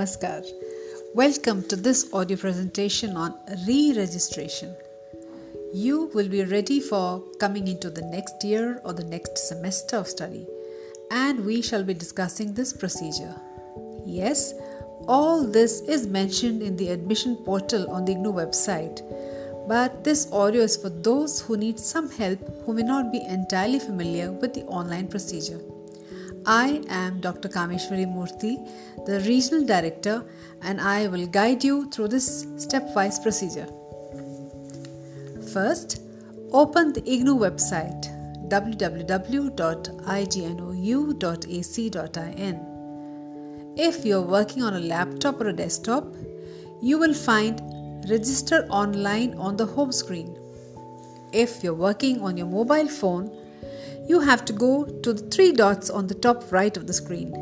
Namaskar. Welcome to this audio presentation on re registration. You will be ready for coming into the next year or the next semester of study, and we shall be discussing this procedure. Yes, all this is mentioned in the admission portal on the IGNOU website, but this audio is for those who need some help who may not be entirely familiar with the online procedure. I am Dr. Kameshwari Murthy, the Regional Director, and I will guide you through this stepwise procedure. First, open the IGNOU website www.ignou.ac.in. If you're working on a laptop or a desktop, you will find Register Online on the home screen. If you're working on your mobile phone, you have to go to the three dots on the top right of the screen.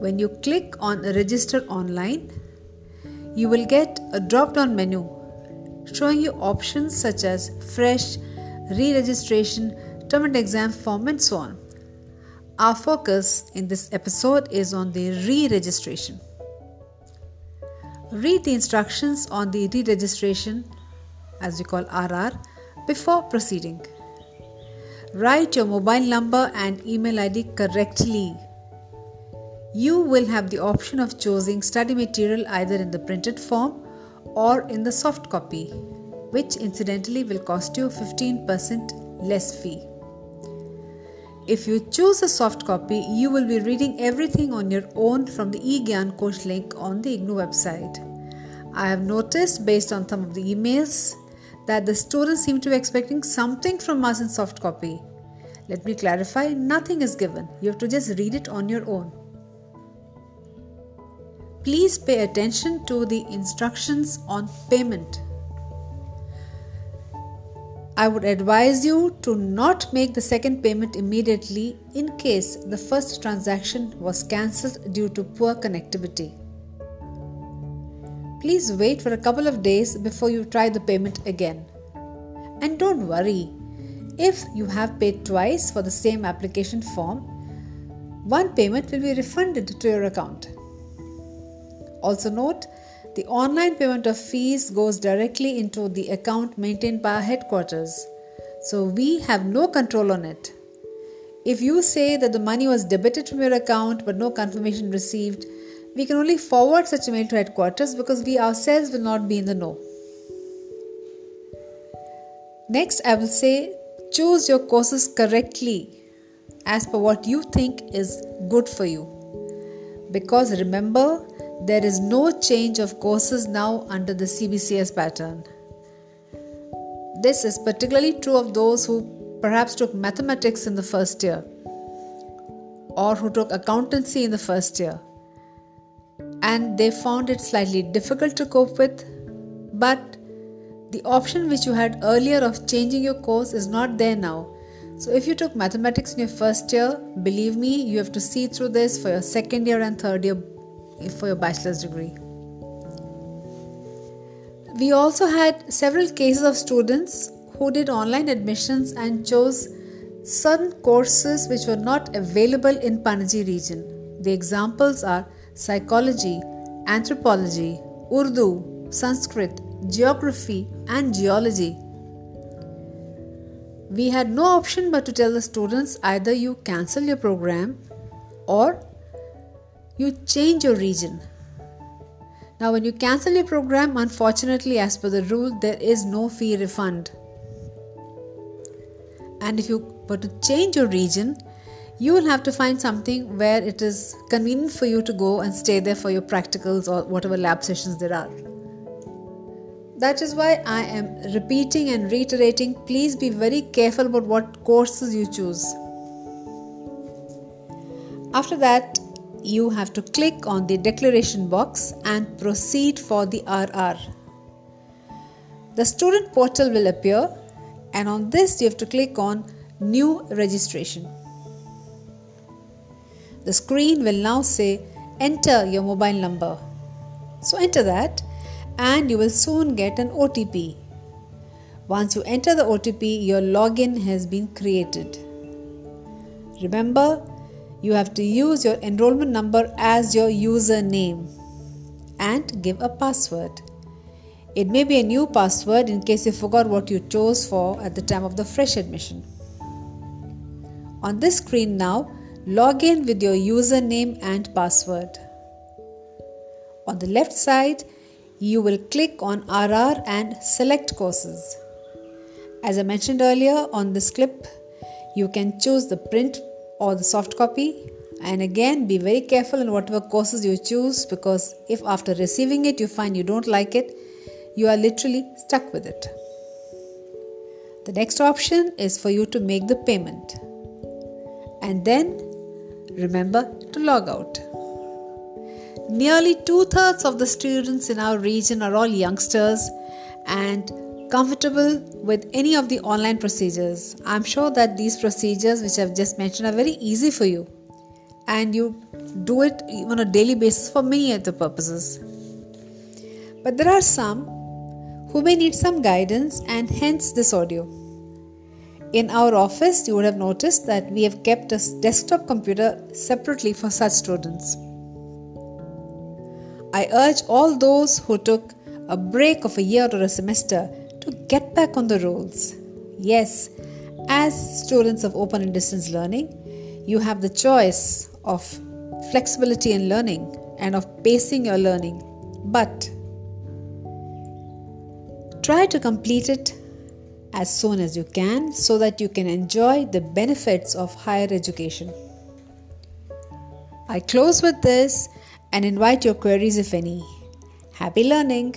When you click on Register Online, you will get a drop down menu showing you options such as Fresh, Re registration, Term and Exam Form, and so on. Our focus in this episode is on the re registration. Read the instructions on the re registration, as we call RR, before proceeding. Write your mobile number and email ID correctly. You will have the option of choosing study material either in the printed form or in the soft copy, which incidentally will cost you 15% less fee. If you choose a soft copy, you will be reading everything on your own from the eGyanKosh link on the IGNOU website. I have noticed based on some of the emails that the students seem to be expecting something from us in soft copy. Let me clarify nothing is given, you have to just read it on your own. Please pay attention to the instructions on payment. I would advise you to not make the second payment immediately in case the first transaction was cancelled due to poor connectivity. Please wait for a couple of days before you try the payment again. And don't worry, if you have paid twice for the same application form, one payment will be refunded to your account. Also, note the online payment of fees goes directly into the account maintained by our headquarters, so we have no control on it. If you say that the money was debited from your account but no confirmation received, we can only forward such a mail to headquarters because we ourselves will not be in the know. Next, I will say choose your courses correctly as per what you think is good for you. Because remember, there is no change of courses now under the CBCS pattern. This is particularly true of those who perhaps took mathematics in the first year or who took accountancy in the first year and they found it slightly difficult to cope with. But the option which you had earlier of changing your course is not there now. So, if you took mathematics in your first year, believe me, you have to see through this for your second year and third year eh, for your bachelor's degree. We also had several cases of students who did online admissions and chose certain courses which were not available in Panaji region. The examples are psychology, anthropology, Urdu, Sanskrit, geography, and geology. We had no option but to tell the students either you cancel your program or you change your region. Now, when you cancel your program, unfortunately, as per the rule, there is no fee refund. And if you were to change your region, you will have to find something where it is convenient for you to go and stay there for your practicals or whatever lab sessions there are. That is why I am repeating and reiterating please be very careful about what courses you choose. After that, you have to click on the declaration box and proceed for the RR. The student portal will appear, and on this, you have to click on New Registration. The screen will now say enter your mobile number. So enter that and you will soon get an OTP. Once you enter the OTP, your login has been created. Remember, you have to use your enrollment number as your username and give a password. It may be a new password in case you forgot what you chose for at the time of the fresh admission. On this screen now, log in with your username and password. On the left side, you will click on RR and select courses. As I mentioned earlier on this clip, you can choose the print or the soft copy and again be very careful in whatever courses you choose because if after receiving it you find you don't like it you are literally stuck with it the next option is for you to make the payment and then remember to log out nearly two-thirds of the students in our region are all youngsters and comfortable with any of the online procedures i'm sure that these procedures which i've just mentioned are very easy for you and you do it on a daily basis for many other purposes. But there are some who may need some guidance, and hence this audio. In our office, you would have noticed that we have kept a desktop computer separately for such students. I urge all those who took a break of a year or a semester to get back on the rolls. Yes, as students of open and distance learning, you have the choice of flexibility in learning and of pacing your learning, but try to complete it as soon as you can so that you can enjoy the benefits of higher education. I close with this and invite your queries if any. Happy learning!